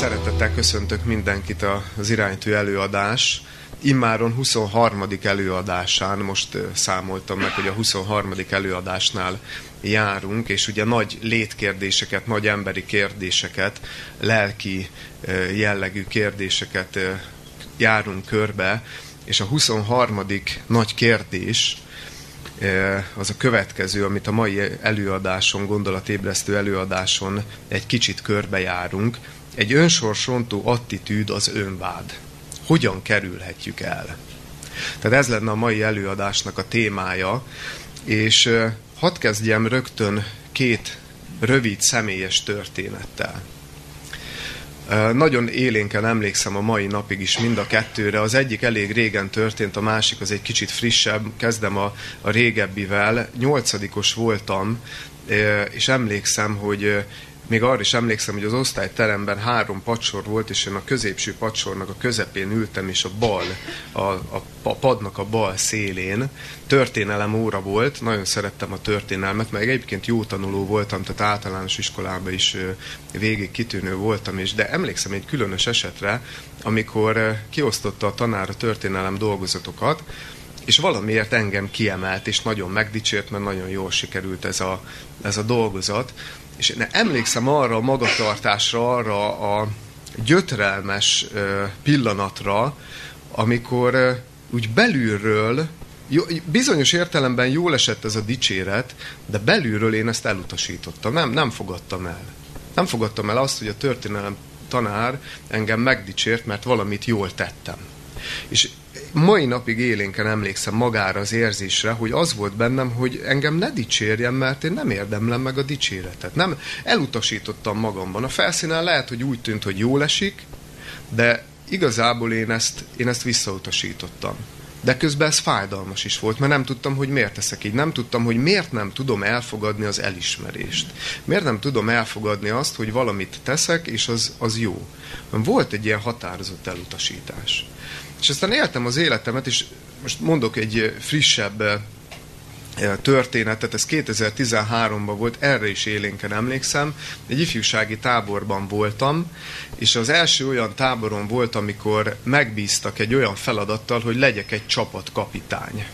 Szeretettel köszöntök mindenkit az iránytű előadás. Immáron 23. előadásán, most számoltam meg, hogy a 23. előadásnál járunk, és ugye nagy létkérdéseket, nagy emberi kérdéseket, lelki jellegű kérdéseket járunk körbe, és a 23. nagy kérdés az a következő, amit a mai előadáson, gondolatébresztő előadáson egy kicsit körbejárunk, egy önsorsontó attitűd az önvád. Hogyan kerülhetjük el? Tehát ez lenne a mai előadásnak a témája, és hadd kezdjem rögtön két rövid személyes történettel. Nagyon élénken emlékszem a mai napig is mind a kettőre. Az egyik elég régen történt, a másik az egy kicsit frissebb. Kezdem a, a régebbivel. Nyolcadikos voltam, és emlékszem, hogy még arra is emlékszem, hogy az osztályteremben három pacsor volt, és én a középső pacsornak a közepén ültem, és a bal, a, a, a padnak a bal szélén. Történelem óra volt, nagyon szerettem a történelmet, meg egyébként jó tanuló voltam, tehát általános iskolában is végig kitűnő voltam, és de emlékszem egy különös esetre, amikor kiosztotta a tanár a történelem dolgozatokat, és valamiért engem kiemelt, és nagyon megdicsért, mert nagyon jól sikerült ez a, ez a dolgozat, és én emlékszem arra a magatartásra, arra a gyötrelmes pillanatra, amikor úgy belülről, bizonyos értelemben jól esett ez a dicséret, de belülről én ezt elutasítottam. Nem, nem fogadtam el. Nem fogadtam el azt, hogy a történelem tanár engem megdicsért, mert valamit jól tettem. És mai napig élénken emlékszem magára az érzésre, hogy az volt bennem, hogy engem ne dicsérjen, mert én nem érdemlem meg a dicséretet. Nem, elutasítottam magamban. A felszínen lehet, hogy úgy tűnt, hogy jól esik, de igazából én ezt, én ezt visszautasítottam. De közben ez fájdalmas is volt, mert nem tudtam, hogy miért teszek így. Nem tudtam, hogy miért nem tudom elfogadni az elismerést. Miért nem tudom elfogadni azt, hogy valamit teszek, és az, az jó. Volt egy ilyen határozott elutasítás. És aztán éltem az életemet, és most mondok egy frissebb eh, történetet, ez 2013-ban volt, erre is élénken emlékszem. Egy ifjúsági táborban voltam, és az első olyan táboron volt, amikor megbíztak egy olyan feladattal, hogy legyek egy csapatkapitány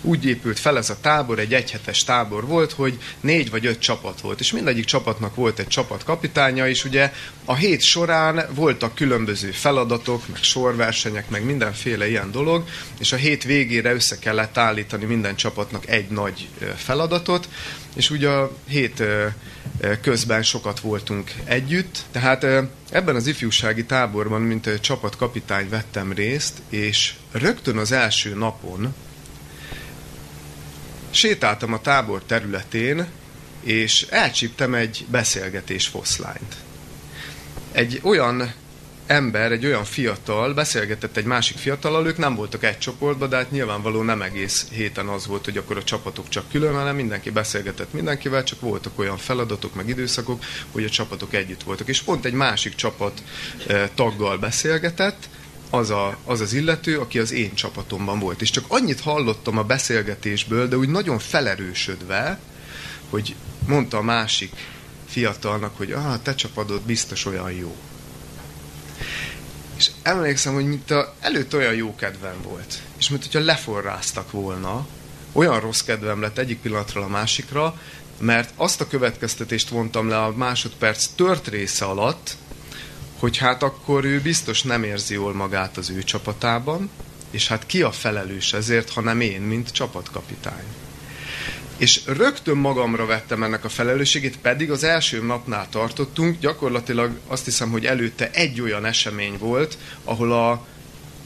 úgy épült fel ez a tábor, egy egyhetes tábor volt, hogy négy vagy öt csapat volt, és mindegyik csapatnak volt egy csapatkapitánya, és ugye a hét során voltak különböző feladatok, meg sorversenyek, meg mindenféle ilyen dolog, és a hét végére össze kellett állítani minden csapatnak egy nagy feladatot, és ugye a hét közben sokat voltunk együtt, tehát ebben az ifjúsági táborban, mint csapatkapitány vettem részt, és rögtön az első napon sétáltam a tábor területén, és elcsíptem egy beszélgetés foszlányt. Egy olyan ember, egy olyan fiatal beszélgetett egy másik fiatalal, ők nem voltak egy csoportban, de hát nyilvánvaló nem egész héten az volt, hogy akkor a csapatok csak külön, hanem mindenki beszélgetett mindenkivel, csak voltak olyan feladatok, meg időszakok, hogy a csapatok együtt voltak. És pont egy másik csapat eh, taggal beszélgetett, az, a, az az illető, aki az én csapatomban volt. És csak annyit hallottam a beszélgetésből, de úgy nagyon felerősödve, hogy mondta a másik fiatalnak, hogy ah, te csapatod biztos olyan jó. És emlékszem, hogy mint a, előtt olyan jó kedvem volt. És mint hogyha leforráztak volna, olyan rossz kedvem lett egyik pillanatról a másikra, mert azt a következtetést vontam le a másodperc tört része alatt, hogy hát akkor ő biztos nem érzi jól magát az ő csapatában, és hát ki a felelős ezért, ha nem én, mint csapatkapitány. És rögtön magamra vettem ennek a felelősségét, pedig az első napnál tartottunk, gyakorlatilag azt hiszem, hogy előtte egy olyan esemény volt, ahol a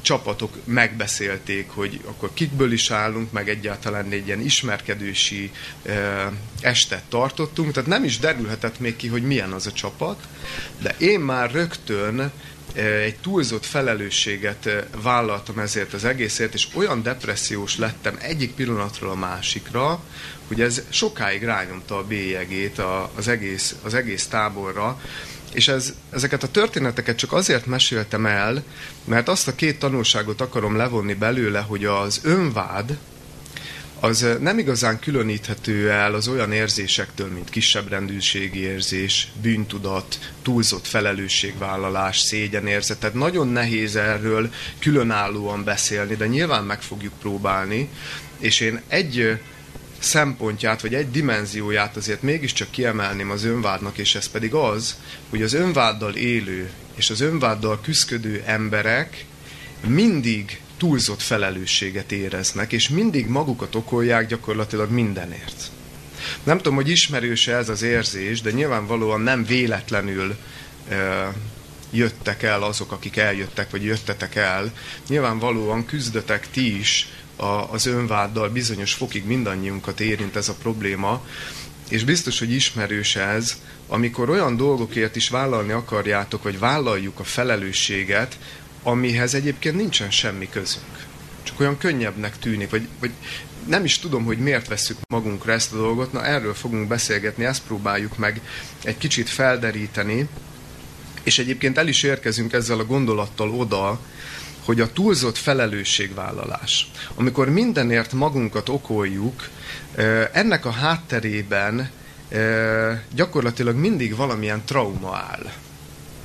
csapatok megbeszélték, hogy akkor kikből is állunk, meg egyáltalán egy ilyen ismerkedősi e, estet tartottunk, tehát nem is derülhetett még ki, hogy milyen az a csapat, de én már rögtön egy túlzott felelősséget vállaltam ezért az egészért, és olyan depressziós lettem egyik pillanatról a másikra, hogy ez sokáig rányomta a bélyegét az egész, az egész táborra, és ez, ezeket a történeteket csak azért meséltem el, mert azt a két tanulságot akarom levonni belőle, hogy az önvád az nem igazán különíthető el az olyan érzésektől, mint kisebb rendűségi érzés, bűntudat, túlzott felelősségvállalás, szégyenérzet. Tehát nagyon nehéz erről különállóan beszélni, de nyilván meg fogjuk próbálni, és én egy szempontját, vagy egy dimenzióját azért mégiscsak kiemelném az önvádnak, és ez pedig az, hogy az önváddal élő és az önváddal küzdködő emberek mindig túlzott felelősséget éreznek, és mindig magukat okolják gyakorlatilag mindenért. Nem tudom, hogy ismerőse ez az érzés, de nyilvánvalóan nem véletlenül e, jöttek el azok, akik eljöttek, vagy jöttetek el. Nyilvánvalóan küzdötek ti is a, az önváddal, bizonyos fokig mindannyiunkat érint ez a probléma, és biztos, hogy ismerős ez, amikor olyan dolgokért is vállalni akarjátok, vagy vállaljuk a felelősséget, amihez egyébként nincsen semmi közünk. Csak olyan könnyebbnek tűnik, vagy, vagy nem is tudom, hogy miért vesszük magunkra ezt a dolgot, na erről fogunk beszélgetni, ezt próbáljuk meg egy kicsit felderíteni, és egyébként el is érkezünk ezzel a gondolattal oda, hogy a túlzott felelősségvállalás, amikor mindenért magunkat okoljuk, ennek a hátterében gyakorlatilag mindig valamilyen trauma áll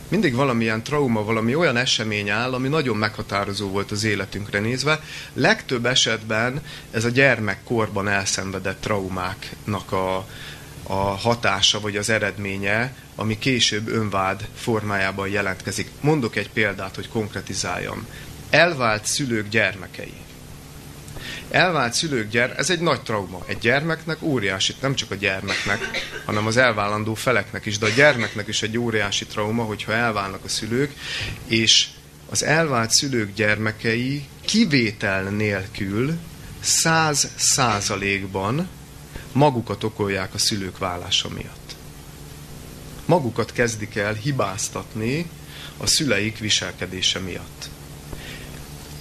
mindig valamilyen trauma, valami olyan esemény áll, ami nagyon meghatározó volt az életünkre nézve. Legtöbb esetben ez a gyermekkorban elszenvedett traumáknak a, a hatása vagy az eredménye, ami később önvád formájában jelentkezik. Mondok egy példát, hogy konkretizáljam. Elvált szülők gyermekei. Elvált szülők gyermek, ez egy nagy trauma. Egy gyermeknek óriási, nem csak a gyermeknek, hanem az elvállandó feleknek is, de a gyermeknek is egy óriási trauma, hogyha elválnak a szülők, és az elvált szülők gyermekei kivétel nélkül száz százalékban magukat okolják a szülők válása miatt. Magukat kezdik el hibáztatni a szüleik viselkedése miatt.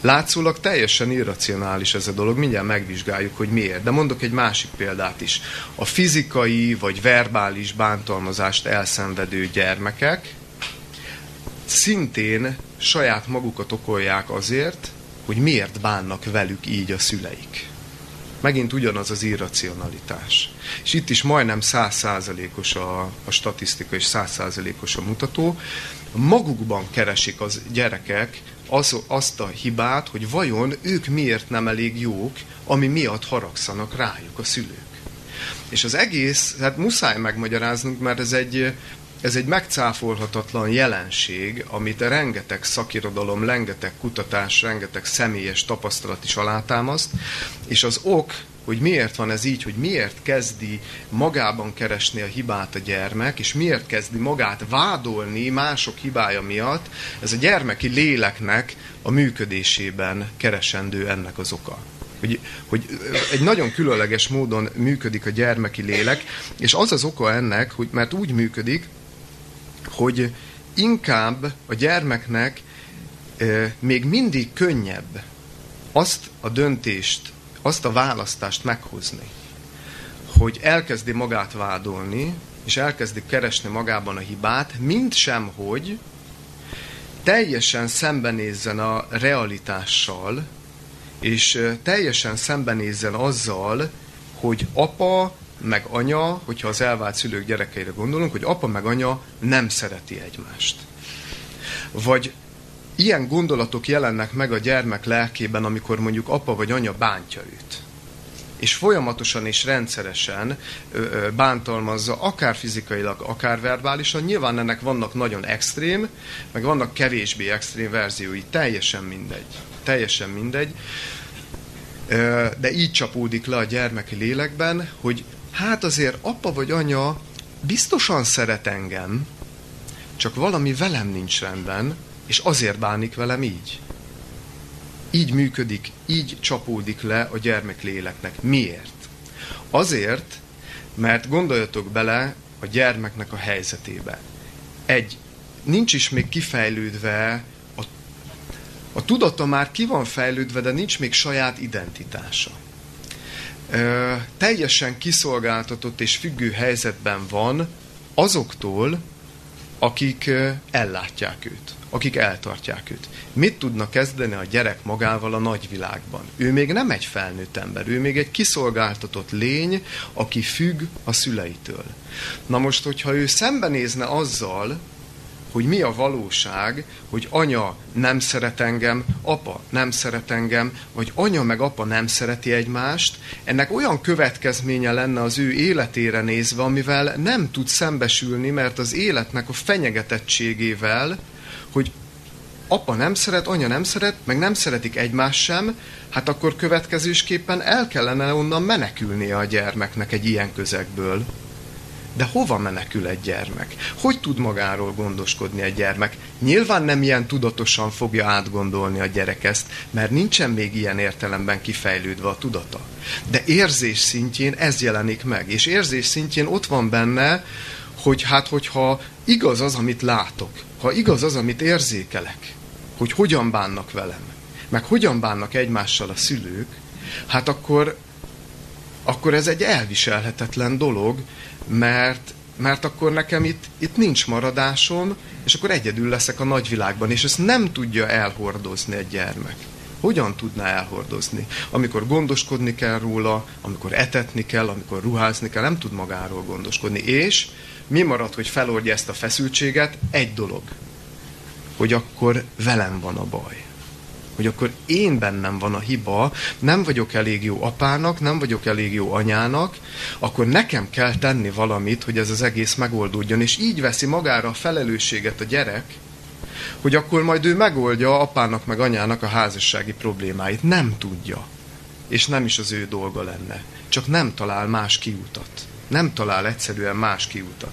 Látszólag teljesen irracionális ez a dolog, mindjárt megvizsgáljuk, hogy miért. De mondok egy másik példát is. A fizikai vagy verbális bántalmazást elszenvedő gyermekek szintén saját magukat okolják azért, hogy miért bánnak velük így a szüleik. Megint ugyanaz az irracionalitás. És itt is majdnem százszázalékos a, a statisztika és százszázalékos a mutató. Magukban keresik az gyerekek az, azt a hibát, hogy vajon ők miért nem elég jók, ami miatt haragszanak rájuk a szülők. És az egész, hát muszáj megmagyaráznunk, mert ez egy, ez egy megcáfolhatatlan jelenség, amit a rengeteg szakirodalom, rengeteg kutatás, rengeteg személyes tapasztalat is alátámaszt, és az ok hogy miért van ez így, hogy miért kezdi magában keresni a hibát a gyermek, és miért kezdi magát vádolni mások hibája miatt, ez a gyermeki léleknek a működésében keresendő ennek az oka. Hogy, hogy egy nagyon különleges módon működik a gyermeki lélek, és az az oka ennek, hogy mert úgy működik, hogy inkább a gyermeknek e, még mindig könnyebb azt a döntést azt a választást meghozni, hogy elkezdi magát vádolni, és elkezdi keresni magában a hibát, mint sem, hogy teljesen szembenézzen a realitással, és teljesen szembenézzen azzal, hogy apa meg anya, hogyha az elvált szülők gyerekeire gondolunk, hogy apa meg anya nem szereti egymást. Vagy ilyen gondolatok jelennek meg a gyermek lelkében, amikor mondjuk apa vagy anya bántja őt. És folyamatosan és rendszeresen bántalmazza, akár fizikailag, akár verbálisan. Nyilván ennek vannak nagyon extrém, meg vannak kevésbé extrém verziói. Teljesen mindegy. Teljesen mindegy. De így csapódik le a gyermeki lélekben, hogy hát azért apa vagy anya biztosan szeret engem, csak valami velem nincs rendben, és azért bánik velem így. Így működik, így csapódik le a gyermek léleknek. Miért? Azért, mert gondoljatok bele a gyermeknek a helyzetébe. Egy, nincs is még kifejlődve, a, a tudata már ki van fejlődve, de nincs még saját identitása. Ö, teljesen kiszolgáltatott és függő helyzetben van azoktól, akik ellátják őt, akik eltartják őt. Mit tudna kezdeni a gyerek magával a nagyvilágban? Ő még nem egy felnőtt ember, ő még egy kiszolgáltatott lény, aki függ a szüleitől. Na most, hogyha ő szembenézne azzal, hogy mi a valóság, hogy anya nem szeret engem, apa nem szeret engem, vagy anya meg apa nem szereti egymást, ennek olyan következménye lenne az ő életére nézve, amivel nem tud szembesülni, mert az életnek a fenyegetettségével, hogy apa nem szeret, anya nem szeret, meg nem szeretik egymást sem, hát akkor következésképpen el kellene onnan menekülnie a gyermeknek egy ilyen közegből. De hova menekül egy gyermek? Hogy tud magáról gondoskodni egy gyermek? Nyilván nem ilyen tudatosan fogja átgondolni a gyerek ezt, mert nincsen még ilyen értelemben kifejlődve a tudata. De érzés szintjén ez jelenik meg, és érzés szintjén ott van benne, hogy hát hogyha igaz az, amit látok, ha igaz az, amit érzékelek, hogy hogyan bánnak velem, meg hogyan bánnak egymással a szülők, hát akkor, akkor ez egy elviselhetetlen dolog, mert, mert akkor nekem itt, itt nincs maradásom, és akkor egyedül leszek a nagyvilágban, és ezt nem tudja elhordozni egy gyermek. Hogyan tudná elhordozni? Amikor gondoskodni kell róla, amikor etetni kell, amikor ruházni kell, nem tud magáról gondoskodni. És mi marad, hogy feloldja ezt a feszültséget? Egy dolog. Hogy akkor velem van a baj hogy akkor én bennem van a hiba, nem vagyok elég jó apának, nem vagyok elég jó anyának, akkor nekem kell tenni valamit, hogy ez az egész megoldódjon. És így veszi magára a felelősséget a gyerek, hogy akkor majd ő megoldja apának meg anyának a házassági problémáit. Nem tudja. És nem is az ő dolga lenne. Csak nem talál más kiutat. Nem talál egyszerűen más kiutat.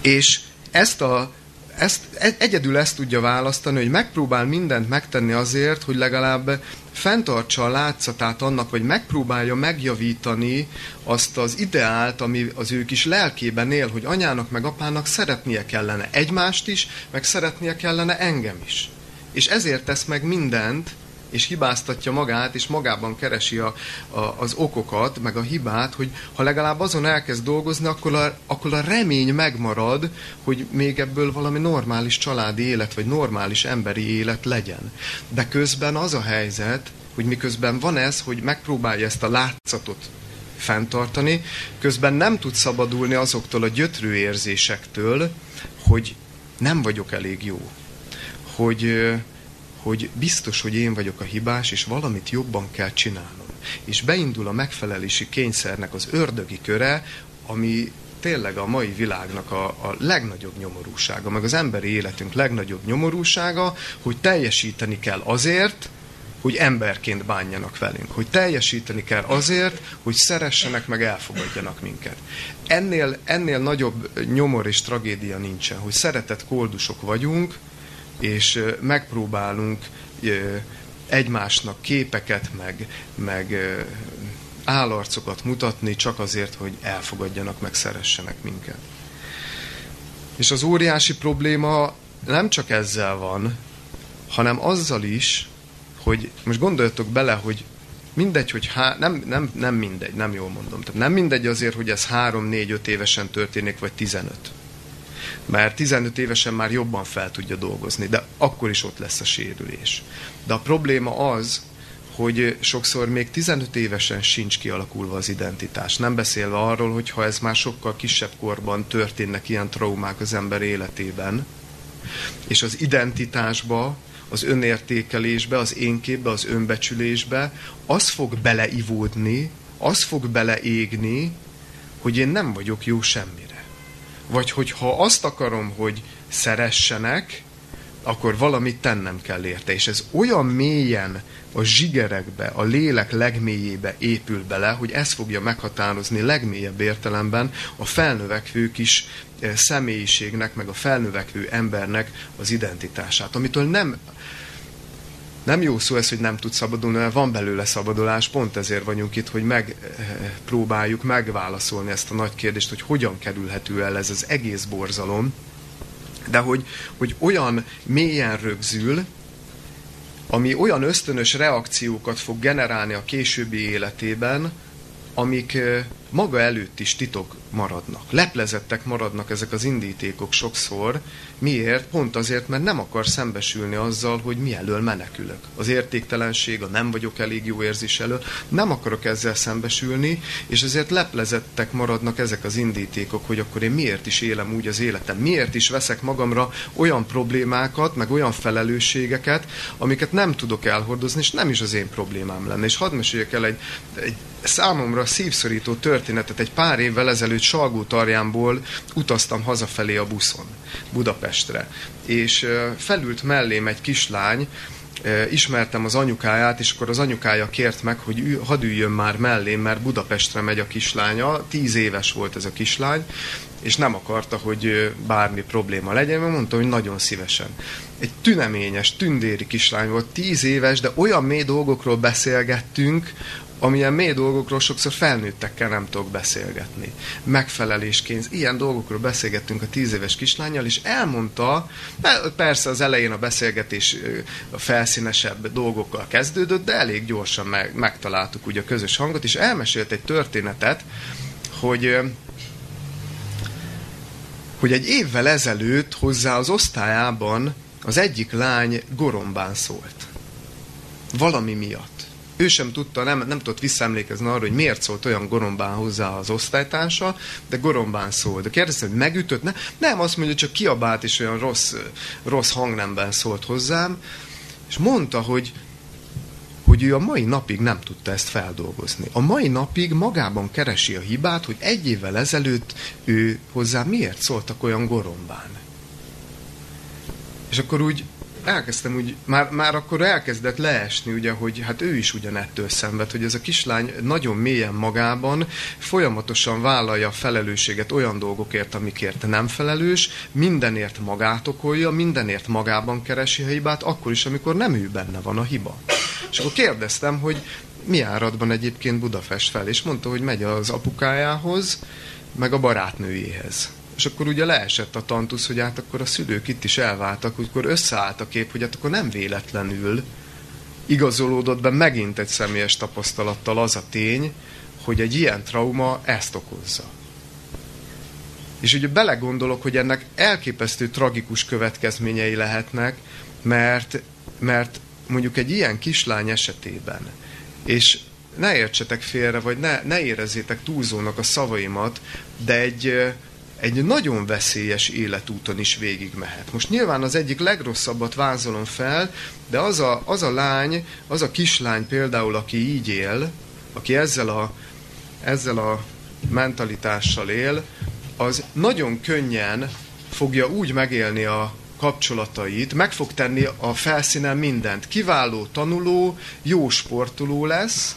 És ezt a ezt, egyedül ezt tudja választani, hogy megpróbál mindent megtenni azért, hogy legalább fenntartsa a látszatát annak, vagy megpróbálja megjavítani azt az ideált, ami az ő kis lelkében él, hogy anyának meg apának szeretnie kellene egymást is, meg szeretnie kellene engem is. És ezért tesz meg mindent, és hibáztatja magát, és magában keresi a, a, az okokat, meg a hibát, hogy ha legalább azon elkezd dolgozni, akkor a, akkor a remény megmarad, hogy még ebből valami normális családi élet, vagy normális emberi élet legyen. De közben az a helyzet, hogy miközben van ez, hogy megpróbálja ezt a látszatot fenntartani, közben nem tud szabadulni azoktól a gyötrő érzésektől, hogy nem vagyok elég jó. Hogy, hogy biztos, hogy én vagyok a hibás, és valamit jobban kell csinálnom. És beindul a megfelelési kényszernek az ördögi köre, ami tényleg a mai világnak a, a legnagyobb nyomorúsága, meg az emberi életünk legnagyobb nyomorúsága, hogy teljesíteni kell azért, hogy emberként bánjanak velünk, hogy teljesíteni kell azért, hogy szeressenek, meg elfogadjanak minket. Ennél, ennél nagyobb nyomor és tragédia nincsen, hogy szeretett koldusok vagyunk, és megpróbálunk egymásnak képeket, meg, meg állarcokat mutatni csak azért, hogy elfogadjanak, meg szeressenek minket. És az óriási probléma nem csak ezzel van, hanem azzal is, hogy most gondoljatok bele, hogy mindegy, hogy há- nem, nem, nem mindegy, nem jól mondom. Tehát nem mindegy azért, hogy ez 3-4-5 évesen történik, vagy 15 mert 15 évesen már jobban fel tudja dolgozni, de akkor is ott lesz a sérülés. De a probléma az, hogy sokszor még 15 évesen sincs kialakulva az identitás. Nem beszélve arról, hogy ha ez már sokkal kisebb korban történnek ilyen traumák az ember életében, és az identitásba, az önértékelésbe, az énképbe, az önbecsülésbe, az fog beleivódni, az fog beleégni, hogy én nem vagyok jó semmi vagy hogyha azt akarom, hogy szeressenek, akkor valamit tennem kell érte. És ez olyan mélyen a zsigerekbe, a lélek legmélyébe épül bele, hogy ez fogja meghatározni legmélyebb értelemben a felnövekvő kis eh, személyiségnek, meg a felnövekvő embernek az identitását, amitől nem nem jó szó ez, hogy nem tud szabadulni, mert van belőle szabadulás, pont ezért vagyunk itt, hogy megpróbáljuk megválaszolni ezt a nagy kérdést, hogy hogyan kerülhető el ez az egész borzalom, de hogy, hogy olyan mélyen rögzül, ami olyan ösztönös reakciókat fog generálni a későbbi életében, amik, maga előtt is titok maradnak. Leplezettek maradnak ezek az indítékok sokszor. Miért? Pont azért, mert nem akar szembesülni azzal, hogy mi elől menekülök. Az értéktelenség, a nem vagyok elég jó érzés elől. Nem akarok ezzel szembesülni, és ezért leplezettek maradnak ezek az indítékok, hogy akkor én miért is élem úgy az életem, miért is veszek magamra olyan problémákat, meg olyan felelősségeket, amiket nem tudok elhordozni, és nem is az én problémám lenne. És hadd meséljek el egy, egy számomra szívszorító történetet. Egy pár évvel ezelőtt Salgótarjánból utaztam hazafelé a buszon Budapestre. És felült mellém egy kislány, ismertem az anyukáját, és akkor az anyukája kért meg, hogy hadd üljön már mellém, mert Budapestre megy a kislánya. Tíz éves volt ez a kislány, és nem akarta, hogy bármi probléma legyen, mert mondta, hogy nagyon szívesen. Egy tüneményes, tündéri kislány volt, tíz éves, de olyan mély dolgokról beszélgettünk, amilyen mély dolgokról sokszor felnőttekkel nem tudok beszélgetni. Megfelelésként, ilyen dolgokról beszélgettünk a tíz éves kislányjal, és elmondta, persze az elején a beszélgetés a felszínesebb dolgokkal kezdődött, de elég gyorsan meg, megtaláltuk ugye a közös hangot, és elmesélt egy történetet, hogy hogy egy évvel ezelőtt hozzá az osztályában az egyik lány gorombán szólt. Valami miatt ő sem tudta, nem, nem tudott visszaemlékezni arra, hogy miért szólt olyan gorombán hozzá az osztálytársa, de gorombán szólt. De kérdezte, hogy megütött? Ne? Nem, azt mondja, csak kiabált, és olyan rossz, rossz hangnemben szólt hozzám, és mondta, hogy, hogy ő a mai napig nem tudta ezt feldolgozni. A mai napig magában keresi a hibát, hogy egy évvel ezelőtt ő hozzá miért szóltak olyan gorombán. És akkor úgy elkezdtem úgy, már, már akkor elkezdett leesni, ugye, hogy hát ő is ugyanettől szenved, hogy ez a kislány nagyon mélyen magában folyamatosan vállalja a felelősséget olyan dolgokért, amikért nem felelős, mindenért magát okolja, mindenért magában keresi a hibát, akkor is, amikor nem ő benne van a hiba. És akkor kérdeztem, hogy mi áradban egyébként Budapest fel, és mondta, hogy megy az apukájához, meg a barátnőjéhez. És akkor ugye leesett a tantusz, hogy hát akkor a szülők itt is elváltak, akkor összeállt a kép, hogy hát akkor nem véletlenül igazolódott be megint egy személyes tapasztalattal az a tény, hogy egy ilyen trauma ezt okozza. És ugye belegondolok, hogy ennek elképesztő tragikus következményei lehetnek, mert, mert mondjuk egy ilyen kislány esetében, és ne értsetek félre, vagy ne, ne érezzétek túlzónak a szavaimat, de egy, egy nagyon veszélyes életúton is végig mehet. Most nyilván az egyik legrosszabbat vázolom fel, de az a, az a lány, az a kislány például, aki így él, aki ezzel a, ezzel a mentalitással él, az nagyon könnyen fogja úgy megélni a kapcsolatait, meg fog tenni a felszínen mindent. Kiváló tanuló, jó sportoló lesz,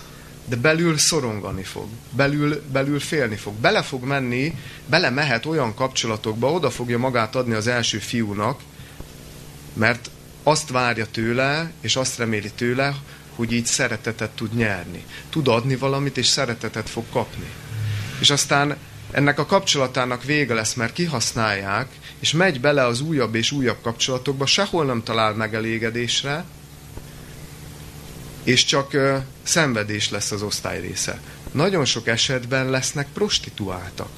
de belül szorongani fog, belül, belül félni fog. Bele fog menni, bele mehet olyan kapcsolatokba, oda fogja magát adni az első fiúnak, mert azt várja tőle, és azt reméli tőle, hogy így szeretetet tud nyerni. Tud adni valamit, és szeretetet fog kapni. És aztán ennek a kapcsolatának vége lesz, mert kihasználják, és megy bele az újabb és újabb kapcsolatokba, sehol nem talál megelégedésre, és csak uh, szenvedés lesz az osztály része. Nagyon sok esetben lesznek prostituáltak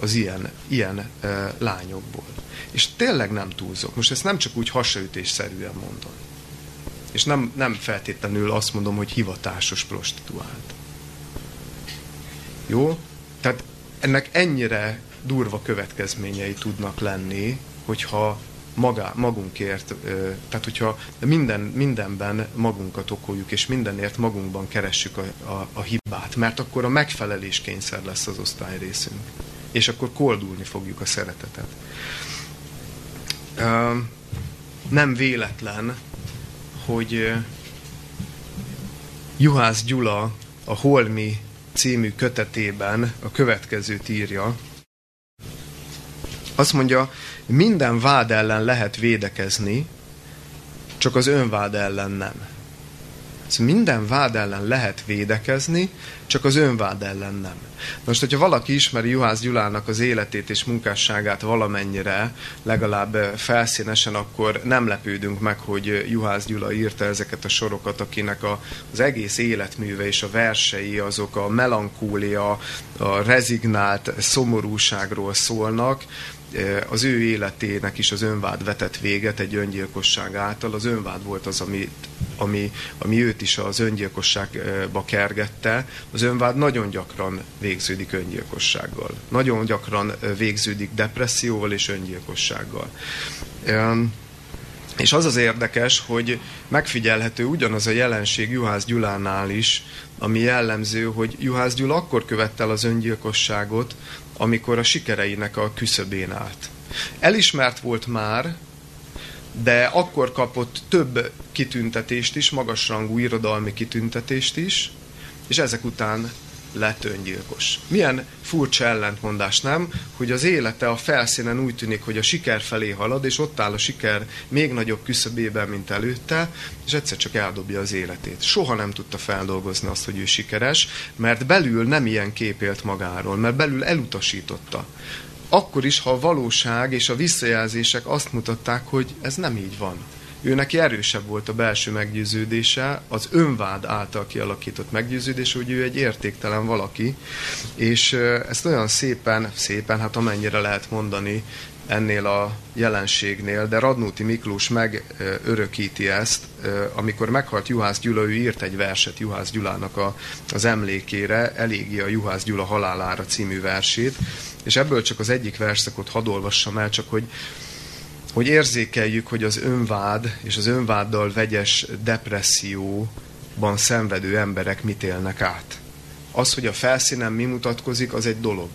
az ilyen, ilyen uh, lányokból. És tényleg nem túlzok. Most ezt nem csak úgy hasraütésszerűen mondom. És nem, nem feltétlenül azt mondom, hogy hivatásos prostituált. Jó? Tehát ennek ennyire durva következményei tudnak lenni, hogyha magá, magunkért, tehát hogyha minden, mindenben magunkat okoljuk, és mindenért magunkban keressük a, a, a hibát, mert akkor a megfelelés kényszer lesz az osztály részünk. És akkor koldulni fogjuk a szeretetet. Nem véletlen, hogy Juhász Gyula a Holmi című kötetében a következőt írja. Azt mondja, minden vád ellen lehet védekezni, csak az önvád ellen nem. Szóval minden vád ellen lehet védekezni, csak az önvád ellen nem. Most, hogyha valaki ismeri Juhász Gyulának az életét és munkásságát valamennyire, legalább felszínesen, akkor nem lepődünk meg, hogy Juhász Gyula írta ezeket a sorokat, akinek a, az egész életműve és a versei azok a melankólia, a rezignált szomorúságról szólnak, az ő életének is az önvád vetett véget egy öngyilkosság által. Az önvád volt az, ami, ami, ami őt is az öngyilkosságba kergette. Az önvád nagyon gyakran végződik öngyilkossággal. Nagyon gyakran végződik depresszióval és öngyilkossággal. És az az érdekes, hogy megfigyelhető ugyanaz a jelenség Juhász Gyulánál is, ami jellemző, hogy Juhász Gyula akkor követte el az öngyilkosságot, amikor a sikereinek a küszöbén állt. Elismert volt már, de akkor kapott több kitüntetést is, magasrangú irodalmi kitüntetést is, és ezek után lett öngyilkos. Milyen furcsa ellentmondás, nem? Hogy az élete a felszínen úgy tűnik, hogy a siker felé halad, és ott áll a siker még nagyobb küszöbében, mint előtte, és egyszer csak eldobja az életét. Soha nem tudta feldolgozni azt, hogy ő sikeres, mert belül nem ilyen kép élt magáról, mert belül elutasította. Akkor is, ha a valóság és a visszajelzések azt mutatták, hogy ez nem így van ő neki erősebb volt a belső meggyőződése, az önvád által kialakított meggyőződés, hogy ő egy értéktelen valaki, és ezt olyan szépen, szépen, hát amennyire lehet mondani, ennél a jelenségnél, de Radnóti Miklós megörökíti ezt, amikor meghalt Juhász Gyula, ő írt egy verset Juhász Gyulának a, az emlékére, elégi a Juhász Gyula halálára című versét, és ebből csak az egyik verszakot hadd olvassam el, csak hogy hogy érzékeljük, hogy az önvád és az önváddal vegyes depresszióban szenvedő emberek mit élnek át. Az, hogy a felszínen mi mutatkozik, az egy dolog.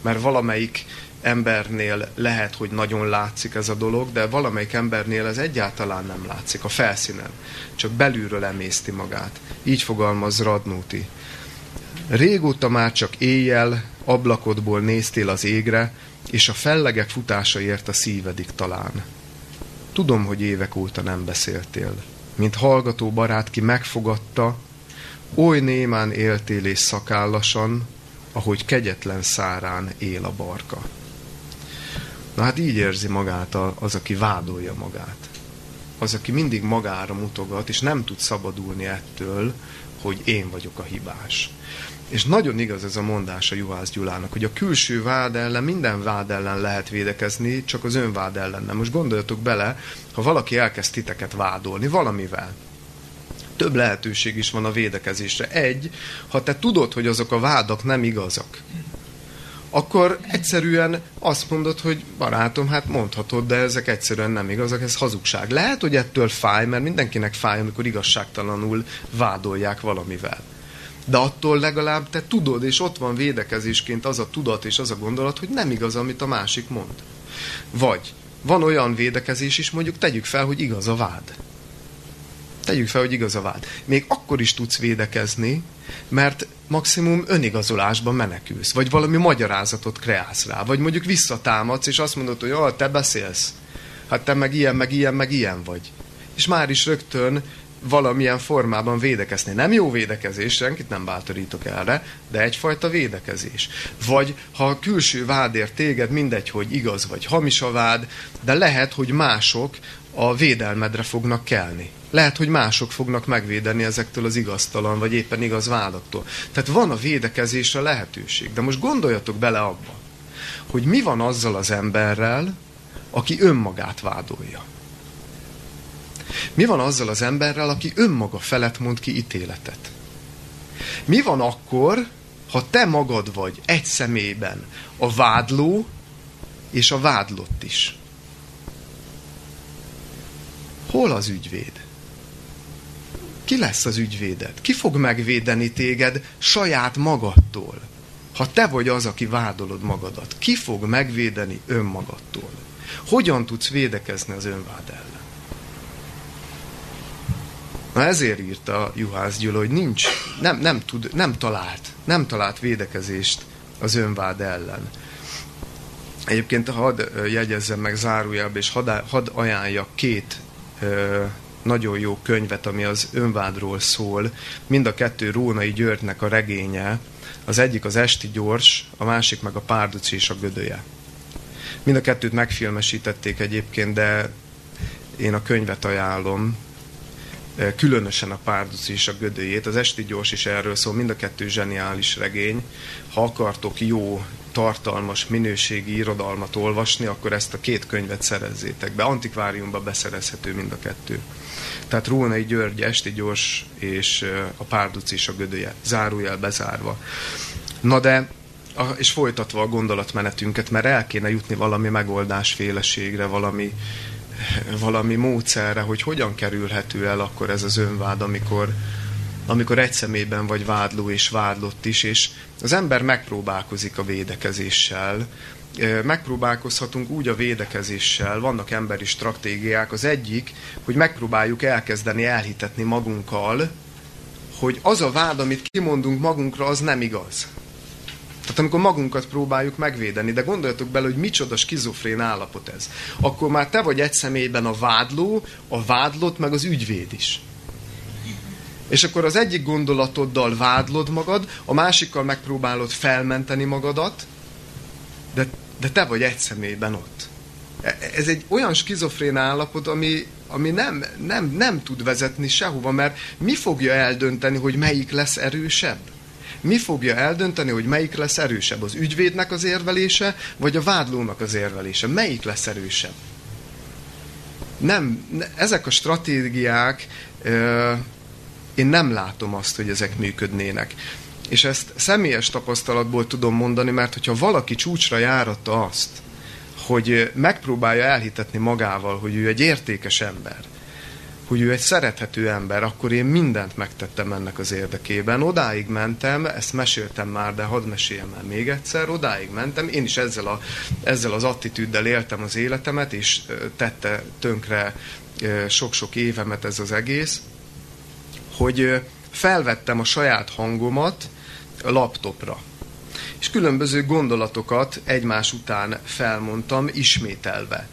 Mert valamelyik embernél lehet, hogy nagyon látszik ez a dolog, de valamelyik embernél ez egyáltalán nem látszik a felszínen. Csak belülről emészti magát. Így fogalmaz Radnóti. Régóta már csak éjjel ablakodból néztél az égre, és a fellegek futásaért a szívedik talán. Tudom, hogy évek óta nem beszéltél, mint hallgató barát, ki megfogadta, oly némán éltél és szakállasan, ahogy kegyetlen szárán él a barka. Na hát így érzi magát az, aki vádolja magát. Az, aki mindig magára mutogat, és nem tud szabadulni ettől, hogy én vagyok a hibás. És nagyon igaz ez a mondás a Juhász Gyulának, hogy a külső vád ellen, minden vád ellen lehet védekezni, csak az önvád ellen nem. Most gondoljatok bele, ha valaki elkezd titeket vádolni valamivel, több lehetőség is van a védekezésre. Egy, ha te tudod, hogy azok a vádak nem igazak, akkor egyszerűen azt mondod, hogy barátom, hát mondhatod, de ezek egyszerűen nem igazak, ez hazugság. Lehet, hogy ettől fáj, mert mindenkinek fáj, amikor igazságtalanul vádolják valamivel de attól legalább te tudod, és ott van védekezésként az a tudat és az a gondolat, hogy nem igaz, amit a másik mond. Vagy van olyan védekezés is, mondjuk tegyük fel, hogy igaz a vád. Tegyük fel, hogy igaz a vád. Még akkor is tudsz védekezni, mert maximum önigazolásban menekülsz, vagy valami magyarázatot kreálsz rá, vagy mondjuk visszatámadsz, és azt mondod, hogy ah, te beszélsz, hát te meg ilyen, meg ilyen, meg ilyen vagy. És már is rögtön valamilyen formában védekezni. Nem jó védekezés, senkit nem bátorítok erre, de egyfajta védekezés. Vagy ha a külső vádért téged, mindegy, hogy igaz vagy hamis a vád, de lehet, hogy mások a védelmedre fognak kelni. Lehet, hogy mások fognak megvédeni ezektől az igaztalan, vagy éppen igaz vádaktól. Tehát van a védekezésre lehetőség. De most gondoljatok bele abba, hogy mi van azzal az emberrel, aki önmagát vádolja. Mi van azzal az emberrel, aki önmaga felett mond ki ítéletet? Mi van akkor, ha te magad vagy egy személyben a vádló és a vádlott is? Hol az ügyvéd? Ki lesz az ügyvéded? Ki fog megvédeni téged saját magadtól? Ha te vagy az, aki vádolod magadat, ki fog megvédeni önmagadtól? Hogyan tudsz védekezni az önvád ellen? Na ezért írta Juhász Gyula, hogy nincs, nem, nem, tud, nem talált, nem talált védekezést az önvád ellen. Egyébként hadd jegyezzem meg zárójelbe, és hadd, hadd ajánljak két ö, nagyon jó könyvet, ami az önvádról szól. Mind a kettő Rónai Györgynek a regénye. Az egyik az Esti Gyors, a másik meg a Párduci és a Gödöje. Mind a kettőt megfilmesítették egyébként, de én a könyvet ajánlom, különösen a Párduci és a Gödőjét. Az Esti Gyors is erről szól, mind a kettő zseniális regény. Ha akartok jó, tartalmas, minőségi irodalmat olvasni, akkor ezt a két könyvet szerezzétek be. Antikváriumba beszerezhető mind a kettő. Tehát Rónai György, Esti Gyors és a Párduci és a Gödője. Zárójel bezárva. Na de és folytatva a gondolatmenetünket, mert el kéne jutni valami megoldásféleségre, valami, valami módszerre, hogy hogyan kerülhető el akkor ez az önvád, amikor, amikor egy szemében vagy vádló és vádlott is, és az ember megpróbálkozik a védekezéssel, megpróbálkozhatunk úgy a védekezéssel, vannak emberi stratégiák. Az egyik, hogy megpróbáljuk elkezdeni elhitetni magunkkal, hogy az a vád, amit kimondunk magunkra, az nem igaz. Tehát amikor magunkat próbáljuk megvédeni, de gondoljatok bele, hogy micsoda skizofrén állapot ez. Akkor már te vagy egy személyben a vádló, a vádlott, meg az ügyvéd is. És akkor az egyik gondolatoddal vádlod magad, a másikkal megpróbálod felmenteni magadat, de, de te vagy egy személyben ott. E, ez egy olyan skizofrén állapot, ami, ami nem, nem, nem tud vezetni sehova, mert mi fogja eldönteni, hogy melyik lesz erősebb? Mi fogja eldönteni, hogy melyik lesz erősebb? Az ügyvédnek az érvelése, vagy a vádlónak az érvelése? Melyik lesz erősebb? Nem, ezek a stratégiák, én nem látom azt, hogy ezek működnének. És ezt személyes tapasztalatból tudom mondani, mert hogyha valaki csúcsra járatta azt, hogy megpróbálja elhitetni magával, hogy ő egy értékes ember, hogy ő egy szerethető ember, akkor én mindent megtettem ennek az érdekében. Odáig mentem, ezt meséltem már, de hadd meséljem el még egyszer, odáig mentem, én is ezzel, a, ezzel az attitűddel éltem az életemet, és tette tönkre sok-sok évemet ez az egész, hogy felvettem a saját hangomat a laptopra. És különböző gondolatokat egymás után felmondtam, ismételve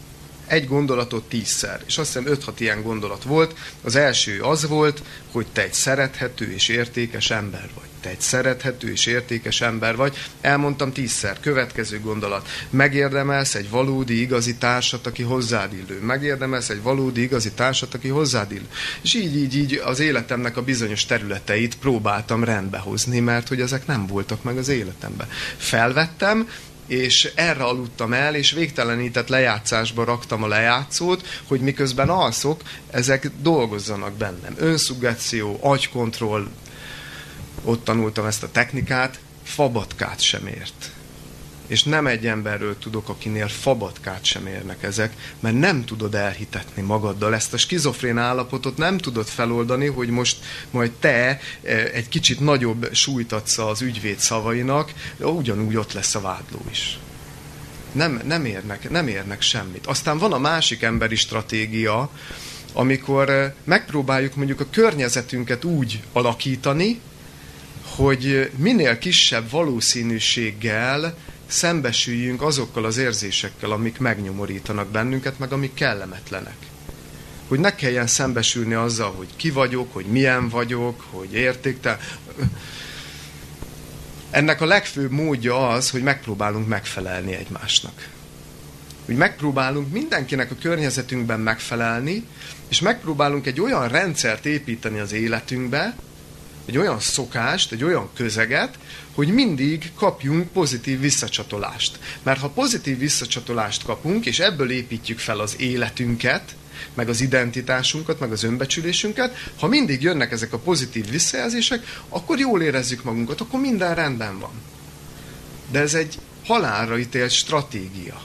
egy gondolatot tízszer. És azt hiszem 5-6 ilyen gondolat volt. Az első az volt, hogy te egy szerethető és értékes ember vagy. Te egy szerethető és értékes ember vagy. Elmondtam tízszer. Következő gondolat. Megérdemelsz egy valódi igazi társat, aki hozzád illő. Megérdemelsz egy valódi igazi társat, aki hozzád illő. És így, így, így az életemnek a bizonyos területeit próbáltam rendbehozni, mert hogy ezek nem voltak meg az életemben. Felvettem, és erre aludtam el, és végtelenített lejátszásba raktam a lejátszót, hogy miközben alszok, ezek dolgozzanak bennem. Önszuggáció, agykontroll, ott tanultam ezt a technikát, fabatkát sem ért. És nem egy emberről tudok, akinél fabatkát sem érnek ezek, mert nem tudod elhitetni magaddal. Ezt a skizofrén állapotot nem tudod feloldani, hogy most majd te e, egy kicsit nagyobb súlyt adsz az ügyvéd szavainak, de ugyanúgy ott lesz a vádló is. Nem, nem, érnek, nem érnek semmit. Aztán van a másik emberi stratégia, amikor e, megpróbáljuk mondjuk a környezetünket úgy alakítani, hogy minél kisebb valószínűséggel szembesüljünk azokkal az érzésekkel, amik megnyomorítanak bennünket, meg amik kellemetlenek. Hogy ne kelljen szembesülni azzal, hogy ki vagyok, hogy milyen vagyok, hogy értéktel. Ennek a legfőbb módja az, hogy megpróbálunk megfelelni egymásnak. Hogy megpróbálunk mindenkinek a környezetünkben megfelelni, és megpróbálunk egy olyan rendszert építeni az életünkbe, egy olyan szokást, egy olyan közeget, hogy mindig kapjunk pozitív visszacsatolást. Mert ha pozitív visszacsatolást kapunk, és ebből építjük fel az életünket, meg az identitásunkat, meg az önbecsülésünket, ha mindig jönnek ezek a pozitív visszajelzések, akkor jól érezzük magunkat, akkor minden rendben van. De ez egy halálra ítélt stratégia.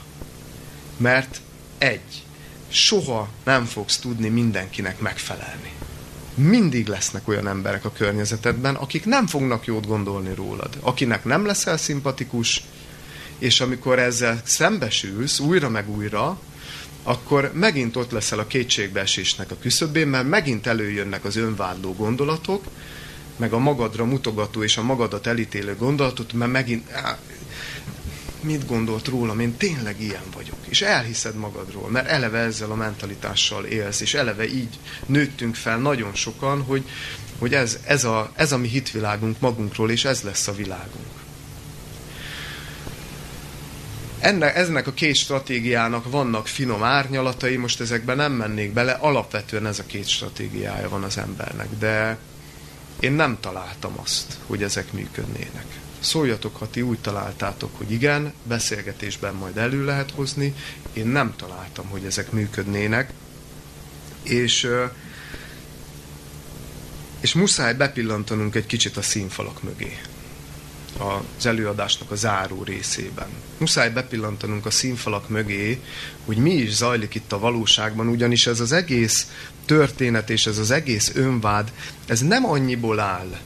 Mert egy, soha nem fogsz tudni mindenkinek megfelelni mindig lesznek olyan emberek a környezetedben, akik nem fognak jót gondolni rólad, akinek nem leszel szimpatikus, és amikor ezzel szembesülsz újra meg újra, akkor megint ott leszel a kétségbeesésnek a küszöbén, mert megint előjönnek az önvádló gondolatok, meg a magadra mutogató és a magadat elítélő gondolatot, mert megint mit gondolt rólam, én tényleg ilyen vagyok. És elhiszed magadról, mert eleve ezzel a mentalitással élsz, és eleve így nőttünk fel nagyon sokan, hogy, hogy ez, ez, a, ez a mi hitvilágunk magunkról, és ez lesz a világunk. Ennek, eznek a két stratégiának vannak finom árnyalatai, most ezekben nem mennék bele, alapvetően ez a két stratégiája van az embernek, de én nem találtam azt, hogy ezek működnének. Szóljatok, ha ti úgy találtátok, hogy igen, beszélgetésben majd elő lehet hozni, én nem találtam, hogy ezek működnének, és, és muszáj bepillantanunk egy kicsit a színfalak mögé. Az előadásnak a záró részében. Muszáj bepillantanunk a színfalak mögé, hogy mi is zajlik itt a valóságban, ugyanis ez az egész történet és ez az egész önvád, ez nem annyiból áll,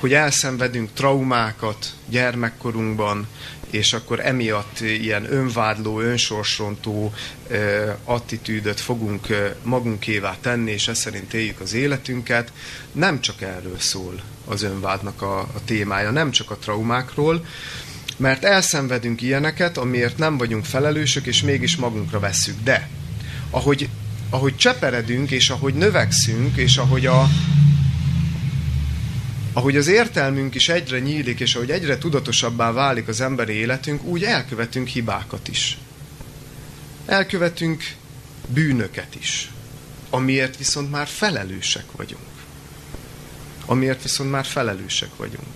hogy elszenvedünk traumákat gyermekkorunkban, és akkor emiatt ilyen önvádló, önsorsrontó attitűdöt fogunk magunkévá tenni, és ez szerint éljük az életünket. Nem csak erről szól az önvádnak a, a témája, nem csak a traumákról, mert elszenvedünk ilyeneket, amiért nem vagyunk felelősök, és mégis magunkra vesszük. De ahogy, ahogy cseperedünk, és ahogy növekszünk, és ahogy a, ahogy az értelmünk is egyre nyílik, és ahogy egyre tudatosabbá válik az emberi életünk, úgy elkövetünk hibákat is. Elkövetünk bűnöket is, amiért viszont már felelősek vagyunk. Amiért viszont már felelősek vagyunk.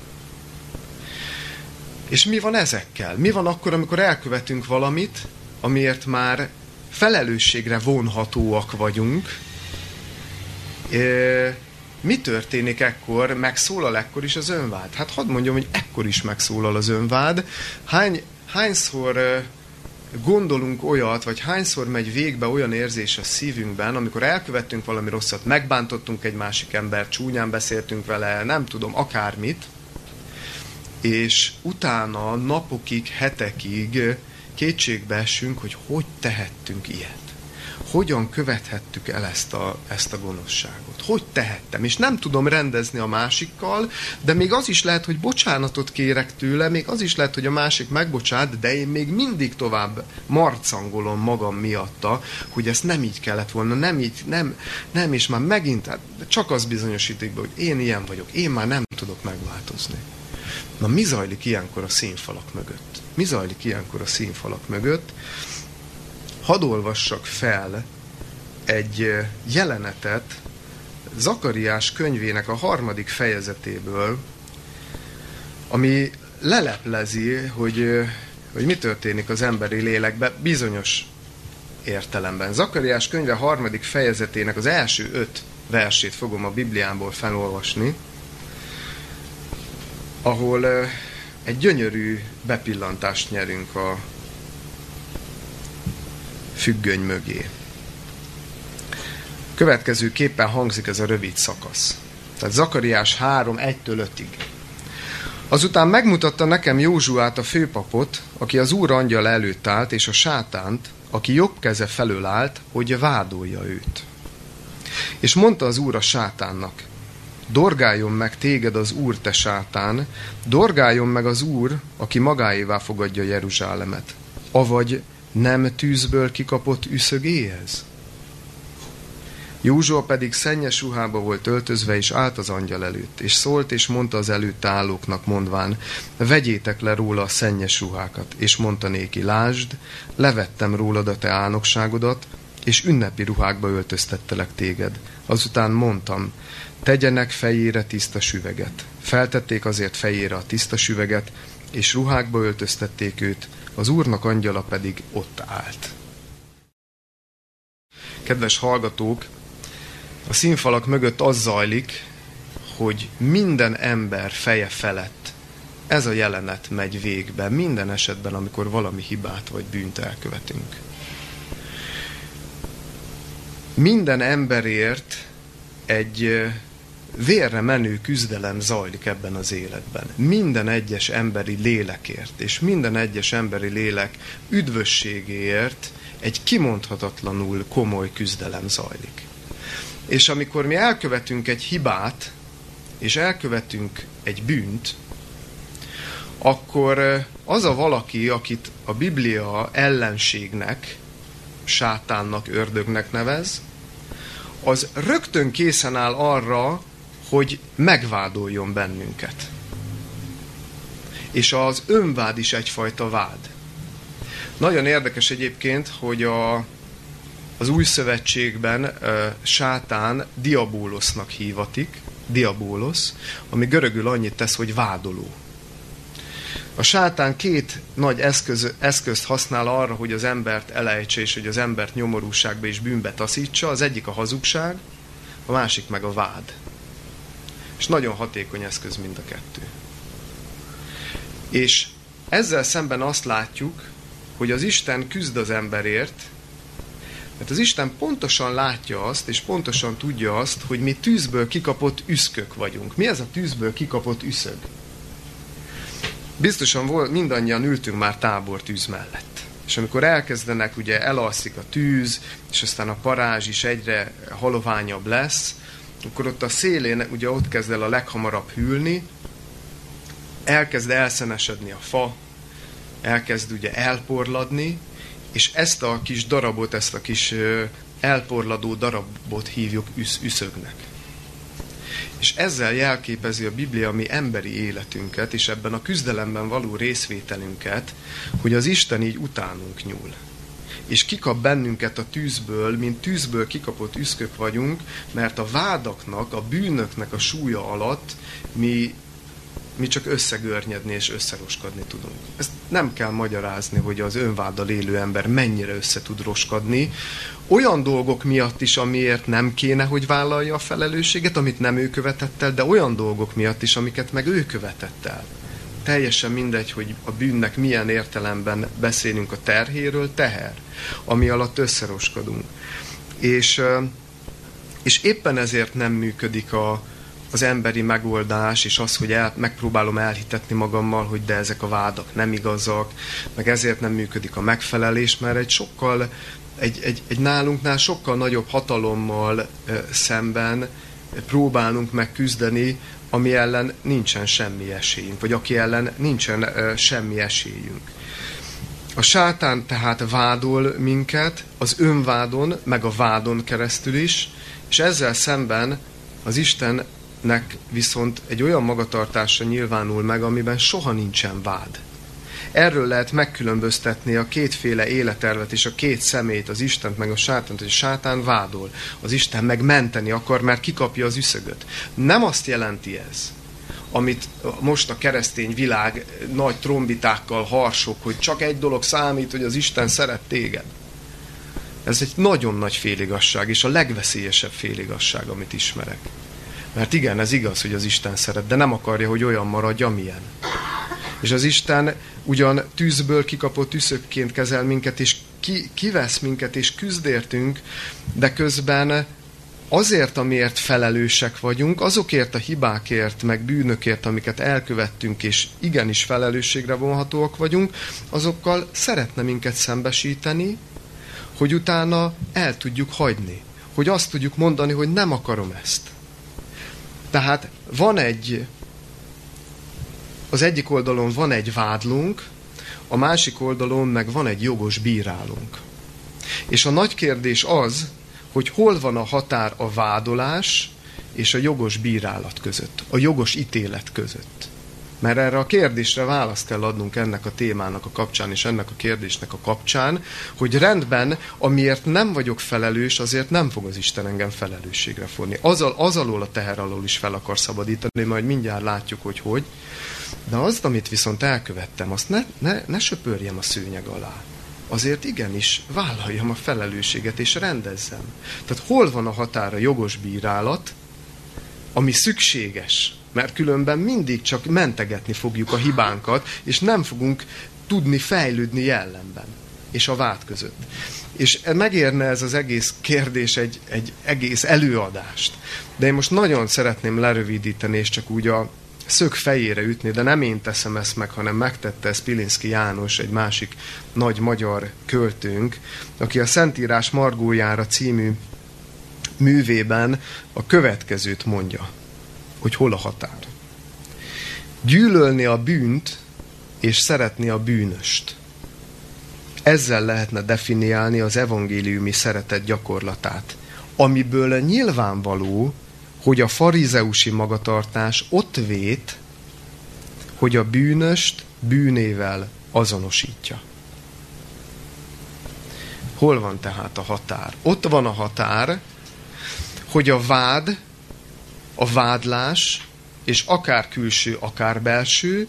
És mi van ezekkel? Mi van akkor, amikor elkövetünk valamit, amiért már felelősségre vonhatóak vagyunk, mi történik ekkor, megszólal ekkor is az önvád? Hát hadd mondjam, hogy ekkor is megszólal az önvád. Hány, hányszor gondolunk olyat, vagy hányszor megy végbe olyan érzés a szívünkben, amikor elkövettünk valami rosszat, megbántottunk egy másik embert, csúnyán beszéltünk vele, nem tudom, akármit, és utána napokig, hetekig kétségbe esünk, hogy hogy tehettünk ilyet hogyan követhettük el ezt a, ezt a gonoszságot? Hogy tehettem? És nem tudom rendezni a másikkal, de még az is lehet, hogy bocsánatot kérek tőle, még az is lehet, hogy a másik megbocsát, de én még mindig tovább marcangolom magam miatta, hogy ezt nem így kellett volna, nem így, nem, nem, és már megint, hát csak az bizonyosítik be, hogy én ilyen vagyok, én már nem tudok megváltozni. Na mi zajlik ilyenkor a színfalak mögött? Mi zajlik ilyenkor a színfalak mögött? Hadd olvassak fel egy jelenetet Zakariás könyvének a harmadik fejezetéből, ami leleplezi, hogy, hogy mi történik az emberi lélekben bizonyos értelemben. Zakariás könyve harmadik fejezetének az első öt versét fogom a Bibliámból felolvasni, ahol egy gyönyörű bepillantást nyerünk a, függöny mögé. Következőképpen hangzik ez a rövid szakasz. Tehát Zakariás 3, 1-től 5-ig. Azután megmutatta nekem Józsuát a főpapot, aki az úr angyal előtt állt, és a sátánt, aki jobb keze felől állt, hogy vádolja őt. És mondta az úr a sátánnak, dorgáljon meg téged az úr, te sátán, dorgáljon meg az úr, aki magáévá fogadja Jeruzsálemet. Avagy nem tűzből kikapott üszögéhez? Józsua pedig szennyes ruhába volt öltözve, és állt az angyal előtt, és szólt, és mondta az előtte állóknak, mondván, vegyétek le róla a szennyes ruhákat, és mondta néki, lásd, levettem rólad a te álnokságodat, és ünnepi ruhákba öltöztettelek téged. Azután mondtam, tegyenek fejére tiszta süveget. Feltették azért fejére a tiszta süveget, és ruhákba öltöztették őt, az Úrnak angyala pedig ott állt. Kedves hallgatók, a színfalak mögött az zajlik, hogy minden ember feje felett ez a jelenet megy végbe, minden esetben, amikor valami hibát vagy bűnt elkövetünk. Minden emberért egy vérre menő küzdelem zajlik ebben az életben. Minden egyes emberi lélekért, és minden egyes emberi lélek üdvösségéért egy kimondhatatlanul komoly küzdelem zajlik. És amikor mi elkövetünk egy hibát, és elkövetünk egy bűnt, akkor az a valaki, akit a Biblia ellenségnek, sátánnak, ördögnek nevez, az rögtön készen áll arra, hogy megvádoljon bennünket. És az önvád is egyfajta vád. Nagyon érdekes egyébként, hogy a, az új szövetségben uh, sátán diabólosznak hívatik, diabólosz, ami görögül annyit tesz, hogy vádoló. A sátán két nagy eszköz, eszközt használ arra, hogy az embert elejtse, és hogy az embert nyomorúságba és bűnbe taszítsa. Az egyik a hazugság, a másik meg a vád. És nagyon hatékony eszköz mind a kettő. És ezzel szemben azt látjuk, hogy az Isten küzd az emberért, mert az Isten pontosan látja azt, és pontosan tudja azt, hogy mi tűzből kikapott üszkök vagyunk. Mi ez a tűzből kikapott üszög? Biztosan volt, mindannyian ültünk már tábortűz mellett. És amikor elkezdenek, ugye elalszik a tűz, és aztán a parázs is egyre haloványabb lesz, akkor ott a szélén ugye ott kezd el a leghamarabb hűlni, elkezd elszenesedni a fa, elkezd ugye elporladni, és ezt a kis darabot, ezt a kis elporladó darabot hívjuk üsz, üszögnek. És ezzel jelképezi a Biblia mi emberi életünket, és ebben a küzdelemben való részvételünket, hogy az Isten így utánunk nyúl. És kikap bennünket a tűzből, mint tűzből kikapott üszkök vagyunk, mert a vádaknak, a bűnöknek a súlya alatt mi mi csak összegörnyedni és összeroskadni tudunk. Ezt nem kell magyarázni, hogy az önváddal élő ember mennyire össze tud roskadni, olyan dolgok miatt is, amiért nem kéne, hogy vállalja a felelősséget, amit nem ő követett el, de olyan dolgok miatt is, amiket meg ő követett el. Teljesen mindegy, hogy a bűnnek milyen értelemben beszélünk a terhéről, teher, ami alatt összeroskadunk. És, és éppen ezért nem működik a, az emberi megoldás, és az, hogy el, megpróbálom elhitetni magammal, hogy de ezek a vádak nem igazak, meg ezért nem működik a megfelelés, mert egy sokkal, egy, egy, egy nálunknál sokkal nagyobb hatalommal e, szemben próbálunk megküzdeni, ami ellen nincsen semmi esélyünk, vagy aki ellen nincsen semmi esélyünk. A sátán tehát vádol minket az önvádon, meg a vádon keresztül is, és ezzel szemben az Isten nek viszont egy olyan magatartása nyilvánul meg, amiben soha nincsen vád. Erről lehet megkülönböztetni a kétféle életervet és a két szemét, az Istent meg a sátánt, hogy a sátán vádol, az Isten meg menteni akar, mert kikapja az üszögöt. Nem azt jelenti ez, amit most a keresztény világ nagy trombitákkal harsok, hogy csak egy dolog számít, hogy az Isten szeret téged. Ez egy nagyon nagy féligasság, és a legveszélyesebb féligasság, amit ismerek. Mert igen, ez igaz, hogy az Isten szeret, de nem akarja, hogy olyan maradj, amilyen. És az Isten ugyan tűzből kikapott tűzökként kezel minket, és ki, kivesz minket, és küzdértünk, de közben azért, amiért felelősek vagyunk, azokért a hibákért, meg bűnökért, amiket elkövettünk, és igenis felelősségre vonhatóak vagyunk, azokkal szeretne minket szembesíteni, hogy utána el tudjuk hagyni. Hogy azt tudjuk mondani, hogy nem akarom ezt. Tehát van egy, az egyik oldalon van egy vádlunk, a másik oldalon meg van egy jogos bírálunk. És a nagy kérdés az, hogy hol van a határ a vádolás és a jogos bírálat között, a jogos ítélet között. Mert erre a kérdésre választ kell adnunk ennek a témának a kapcsán, és ennek a kérdésnek a kapcsán, hogy rendben, amiért nem vagyok felelős, azért nem fog az Isten engem felelősségre fonni. Az, az alól a teher alól is fel akar szabadítani, majd mindjárt látjuk, hogy hogy. De azt, amit viszont elkövettem, azt ne, ne, ne söpörjem a szőnyeg alá. Azért igenis vállaljam a felelősséget és rendezzem. Tehát hol van a határa jogos bírálat, ami szükséges, mert különben mindig csak mentegetni fogjuk a hibánkat, és nem fogunk tudni fejlődni jellemben és a vád között. És megérne ez az egész kérdés egy, egy egész előadást. De én most nagyon szeretném lerövidíteni, és csak úgy a szög fejére ütni, de nem én teszem ezt meg, hanem megtette ezt Pilinszki János, egy másik nagy magyar költőnk, aki a Szentírás Margójára című művében a következőt mondja hogy hol a határ. Gyűlölni a bűnt és szeretni a bűnöst. Ezzel lehetne definiálni az evangéliumi szeretet gyakorlatát, amiből nyilvánvaló, hogy a farizeusi magatartás ott vét, hogy a bűnöst bűnével azonosítja. Hol van tehát a határ? Ott van a határ, hogy a vád, a vádlás, és akár külső, akár belső,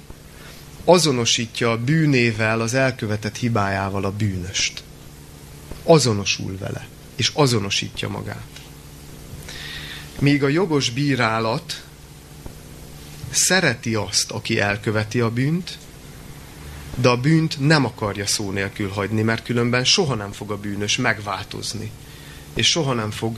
azonosítja a bűnével, az elkövetett hibájával a bűnöst. Azonosul vele, és azonosítja magát. Míg a jogos bírálat szereti azt, aki elköveti a bűnt, de a bűnt nem akarja szó nélkül hagyni, mert különben soha nem fog a bűnös megváltozni. És soha nem fog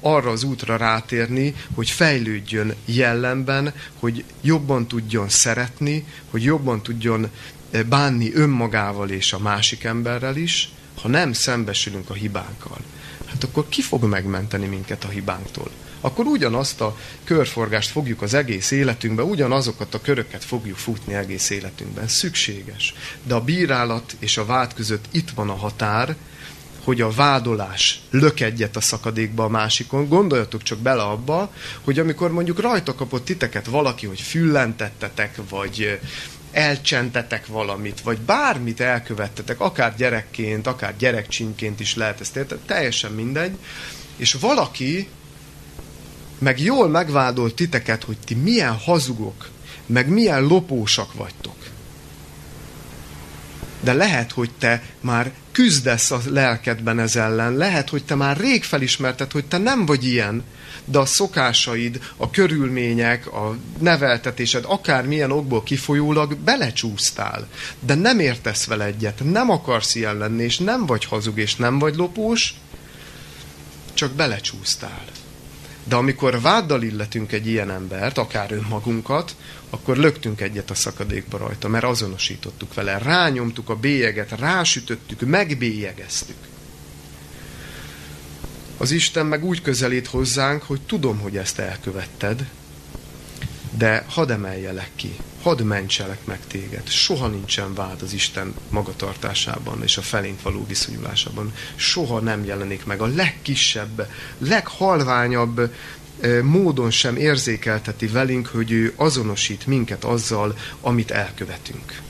arra az útra rátérni, hogy fejlődjön jellemben, hogy jobban tudjon szeretni, hogy jobban tudjon eh, bánni önmagával és a másik emberrel is, ha nem szembesülünk a hibánkkal. Hát akkor ki fog megmenteni minket a hibánktól? Akkor ugyanazt a körforgást fogjuk az egész életünkben, ugyanazokat a köröket fogjuk futni egész életünkben. Szükséges. De a bírálat és a vád között itt van a határ, hogy a vádolás lök egyet a szakadékba a másikon. Gondoljatok csak bele abba, hogy amikor mondjuk rajta kapott titeket valaki, hogy füllentettetek, vagy elcsentetek valamit, vagy bármit elkövettetek, akár gyerekként, akár gyerekcsinként is lehet ezt érteni, teljesen mindegy, és valaki meg jól megvádolt titeket, hogy ti milyen hazugok, meg milyen lopósak vagytok. De lehet, hogy te már küzdesz a lelkedben ez ellen, lehet, hogy te már rég felismerted, hogy te nem vagy ilyen, de a szokásaid, a körülmények, a neveltetésed, akármilyen okból kifolyólag belecsúsztál. De nem értesz vele egyet, nem akarsz ilyen lenni, és nem vagy hazug, és nem vagy lopós, csak belecsúsztál. De amikor váddal illetünk egy ilyen embert, akár önmagunkat, akkor lögtünk egyet a szakadékba rajta, mert azonosítottuk vele, rányomtuk a bélyeget, rásütöttük, megbélyegeztük. Az Isten meg úgy közelít hozzánk, hogy tudom, hogy ezt elkövetted, de hadd emeljelek ki, hadd mentselek meg téged. Soha nincsen vád az Isten magatartásában és a felénk való viszonyulásában. Soha nem jelenik meg a legkisebb, leghalványabb módon sem érzékelteti velünk, hogy ő azonosít minket azzal, amit elkövetünk.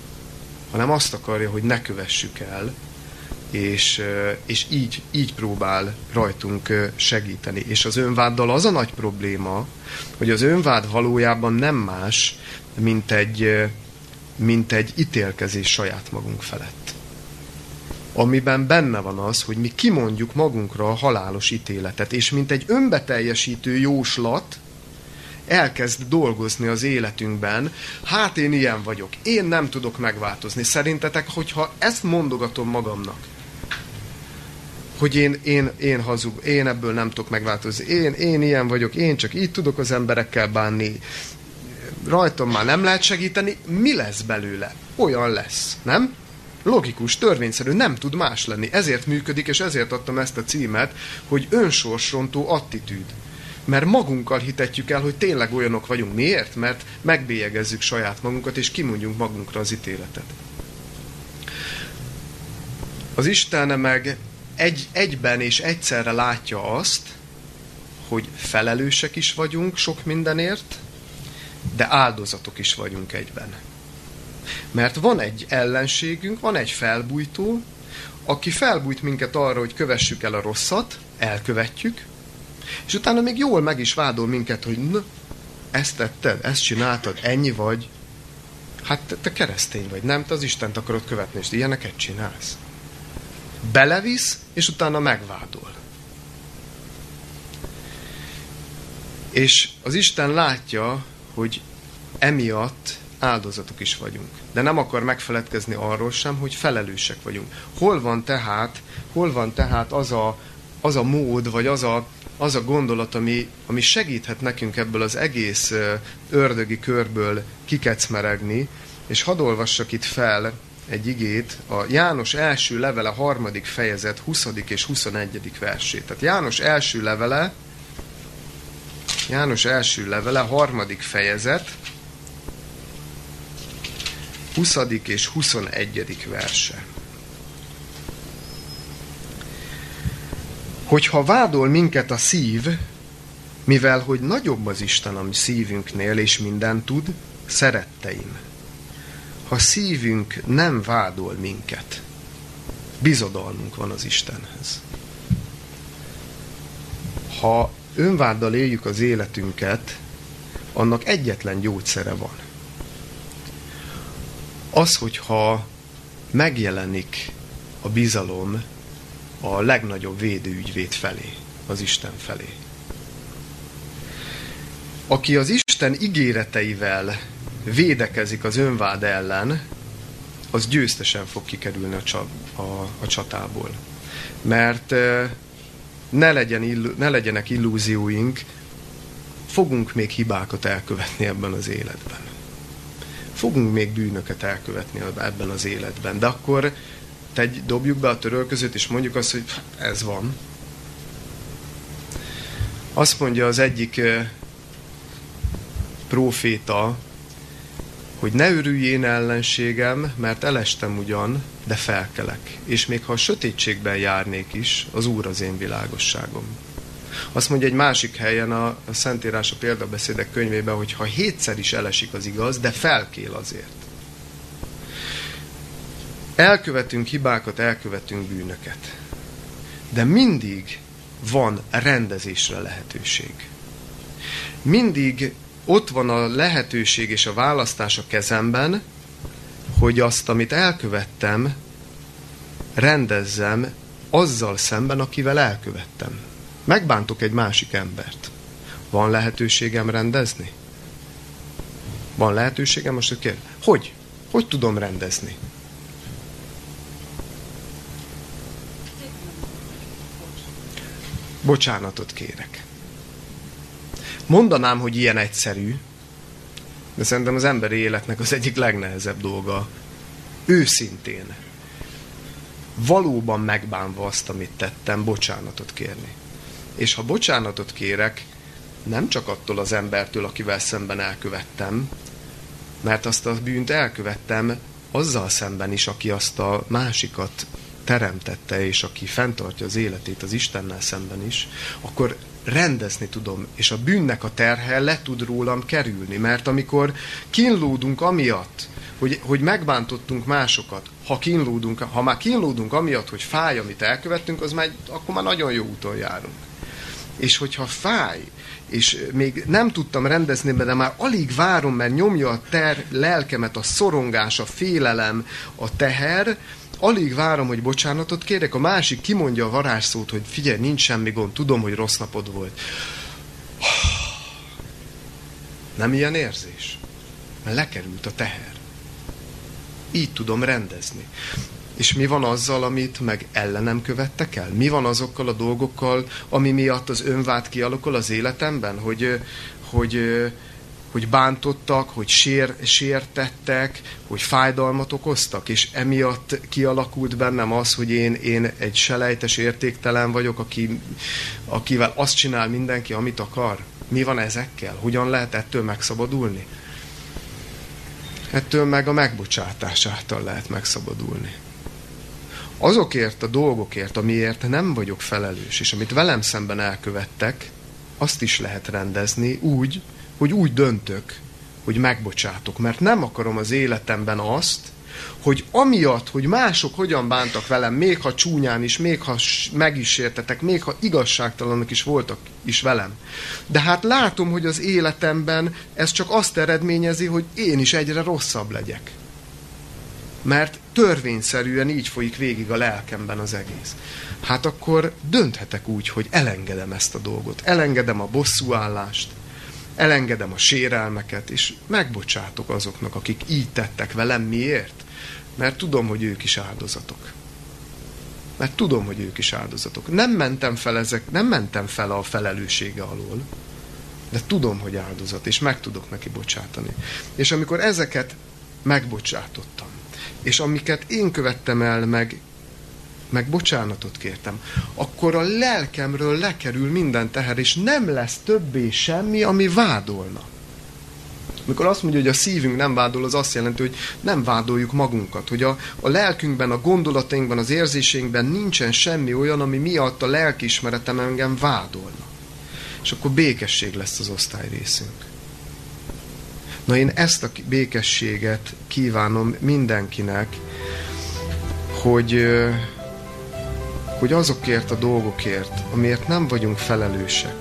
Hanem azt akarja, hogy ne kövessük el, és, és így, így próbál rajtunk segíteni. És az önváddal az a nagy probléma, hogy az önvád valójában nem más, mint egy, mint egy ítélkezés saját magunk felett. Amiben benne van az, hogy mi kimondjuk magunkra a halálos ítéletet, és mint egy önbeteljesítő jóslat, elkezd dolgozni az életünkben, hát én ilyen vagyok, én nem tudok megváltozni. Szerintetek, hogyha ezt mondogatom magamnak, hogy én, én, én hazug, én ebből nem tudok megváltozni, én, én ilyen vagyok, én csak így tudok az emberekkel bánni, rajtam már nem lehet segíteni, mi lesz belőle? Olyan lesz, nem? Logikus, törvényszerű, nem tud más lenni. Ezért működik, és ezért adtam ezt a címet, hogy önsorsrontó attitűd. Mert magunkkal hitetjük el, hogy tényleg olyanok vagyunk. Miért? Mert megbélyegezzük saját magunkat, és kimondjunk magunkra az ítéletet. Az Isten meg egy, egyben és egyszerre látja azt, hogy felelősek is vagyunk sok mindenért, de áldozatok is vagyunk egyben. Mert van egy ellenségünk, van egy felbújtó, aki felbújt minket arra, hogy kövessük el a rosszat, elkövetjük, és utána még jól meg is vádol minket, hogy na, ezt tetted, ezt csináltad, ennyi vagy. Hát te, te keresztény vagy, nem? Te az Istent akarod követni, és ilyeneket csinálsz belevisz, és utána megvádol. És az Isten látja, hogy emiatt áldozatok is vagyunk. De nem akar megfeledkezni arról sem, hogy felelősek vagyunk. Hol van tehát, hol van tehát az a, az a mód, vagy az a, az a gondolat, ami, ami segíthet nekünk ebből az egész ördögi körből kikecmeregni, és hadd olvassak itt fel egy igét, a János első levele harmadik fejezet 20. és 21. versét. Tehát János első levele, János első levele harmadik fejezet 20. és 21. verse. Hogyha vádol minket a szív, mivel hogy nagyobb az Isten a mi szívünknél, és minden tud, szeretteim, ha szívünk nem vádol minket, bizodalmunk van az Istenhez. Ha önváddal éljük az életünket, annak egyetlen gyógyszere van. Az, hogyha megjelenik a bizalom a legnagyobb védőügyvéd felé, az Isten felé. Aki az Isten ígéreteivel védekezik az önvád ellen, az győztesen fog kikerülni a, csa, a, a csatából. Mert ne, legyen illu, ne legyenek illúzióink, fogunk még hibákat elkövetni ebben az életben. Fogunk még bűnöket elkövetni ebben az életben, de akkor tegy, dobjuk be a törölközőt, és mondjuk azt, hogy ez van. Azt mondja az egyik próféta, hogy ne örüljén ellenségem, mert elestem ugyan, de felkelek. És még ha a sötétségben járnék is, az Úr az én világosságom. Azt mondja egy másik helyen a, a Szentírás a példabeszédek könyvében, hogy ha hétszer is elesik az igaz, de felkél azért. Elkövetünk hibákat, elkövetünk bűnöket. De mindig van rendezésre lehetőség. Mindig ott van a lehetőség és a választás a kezemben, hogy azt, amit elkövettem, rendezzem azzal szemben, akivel elkövettem. Megbántok egy másik embert. Van lehetőségem rendezni? Van lehetőségem? Most kér? Hogy? Hogy tudom rendezni? Bocsánatot kérek. Mondanám, hogy ilyen egyszerű, de szerintem az emberi életnek az egyik legnehezebb dolga. Őszintén. Valóban megbánva azt, amit tettem, bocsánatot kérni. És ha bocsánatot kérek, nem csak attól az embertől, akivel szemben elkövettem, mert azt a bűnt elkövettem azzal szemben is, aki azt a másikat teremtette, és aki fenntartja az életét az Istennel szemben is, akkor rendezni tudom, és a bűnnek a terhe le tud rólam kerülni. Mert amikor kínlódunk amiatt, hogy, hogy megbántottunk másokat, ha kínlódunk, ha már kínlódunk amiatt, hogy fáj, amit elkövettünk, az már, akkor már nagyon jó úton járunk. És hogyha fáj, és még nem tudtam rendezni, de már alig várom, mert nyomja a ter lelkemet, a szorongás, a félelem, a teher, alig várom, hogy bocsánatot kérek, a másik kimondja a varázsszót, hogy figyelj, nincs semmi gond, tudom, hogy rossz napod volt. Nem ilyen érzés? Mert lekerült a teher. Így tudom rendezni. És mi van azzal, amit meg ellenem követtek el? Mi van azokkal a dolgokkal, ami miatt az önvád kialakul az életemben? Hogy, hogy hogy bántottak, hogy sér, sértettek, hogy fájdalmat okoztak, és emiatt kialakult bennem az, hogy én, én egy selejtes értéktelen vagyok, aki, akivel azt csinál mindenki, amit akar. Mi van ezekkel? Hogyan lehet ettől megszabadulni? Ettől meg a megbocsátás által lehet megszabadulni. Azokért a dolgokért, amiért nem vagyok felelős, és amit velem szemben elkövettek, azt is lehet rendezni úgy, hogy úgy döntök, hogy megbocsátok, mert nem akarom az életemben azt, hogy amiatt, hogy mások hogyan bántak velem, még ha csúnyán is, még ha meg is értetek, még ha igazságtalanok is voltak is velem. De hát látom, hogy az életemben ez csak azt eredményezi, hogy én is egyre rosszabb legyek. Mert törvényszerűen így folyik végig a lelkemben az egész. Hát akkor dönthetek úgy, hogy elengedem ezt a dolgot. Elengedem a bosszúállást, elengedem a sérelmeket, és megbocsátok azoknak, akik így tettek velem. Miért? Mert tudom, hogy ők is áldozatok. Mert tudom, hogy ők is áldozatok. Nem mentem fel ezek, nem mentem fel a felelőssége alól, de tudom, hogy áldozat, és meg tudok neki bocsátani. És amikor ezeket megbocsátottam, és amiket én követtem el, meg meg bocsánatot kértem, akkor a lelkemről lekerül minden teher, és nem lesz többé semmi, ami vádolna. Mikor azt mondja, hogy a szívünk nem vádol, az azt jelenti, hogy nem vádoljuk magunkat, hogy a, a lelkünkben, a gondolatainkban, az érzéseinkben nincsen semmi olyan, ami miatt a lelkiismeretem engem vádolna. És akkor békesség lesz az osztály részünk. Na én ezt a békességet kívánom mindenkinek, hogy, hogy azokért a dolgokért, amiért nem vagyunk felelősek,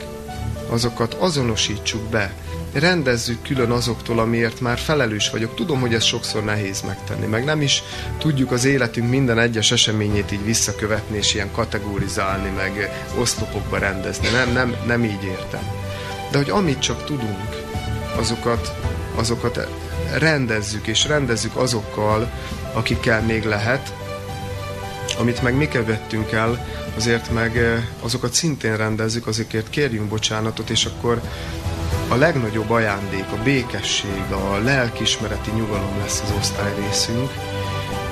azokat azonosítsuk be, rendezzük külön azoktól, amiért már felelős vagyok. Tudom, hogy ez sokszor nehéz megtenni, meg nem is tudjuk az életünk minden egyes eseményét így visszakövetni, és ilyen kategorizálni, meg oszlopokba rendezni. Nem, nem, nem így értem. De hogy amit csak tudunk, azokat, azokat rendezzük, és rendezzük azokkal, akikkel még lehet, amit meg mi követtünk el, azért meg eh, azokat szintén rendezzük, azokért kérjünk bocsánatot, és akkor a legnagyobb ajándék, a békesség, a lelkismereti nyugalom lesz az osztály részünk,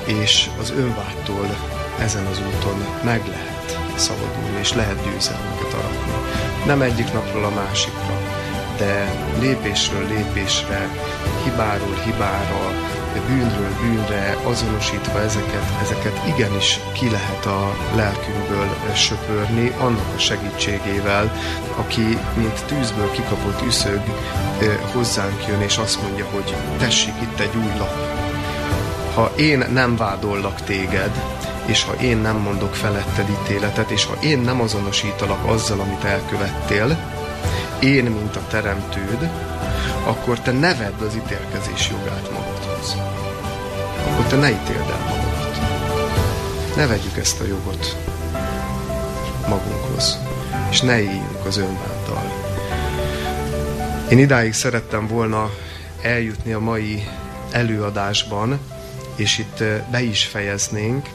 és az önvádtól ezen az úton meg lehet szabadulni, és lehet győzelmeket aratni. Nem egyik napról a másikra, de lépésről lépésre, hibáról hibára, bűnről bűnre azonosítva ezeket, ezeket igenis ki lehet a lelkünkből söpörni, annak a segítségével, aki mint tűzből kikapott üszög hozzánk jön, és azt mondja, hogy tessék itt egy új lap. Ha én nem vádollak téged, és ha én nem mondok feletted ítéletet, és ha én nem azonosítalak azzal, amit elkövettél, én, mint a teremtőd, akkor te ne vedd az ítélkezés jogát magadhoz. Akkor te ne ítéld el magadat. Ne vegyük ezt a jogot magunkhoz, és ne éljünk az önbántal. Én idáig szerettem volna eljutni a mai előadásban, és itt be is fejeznénk.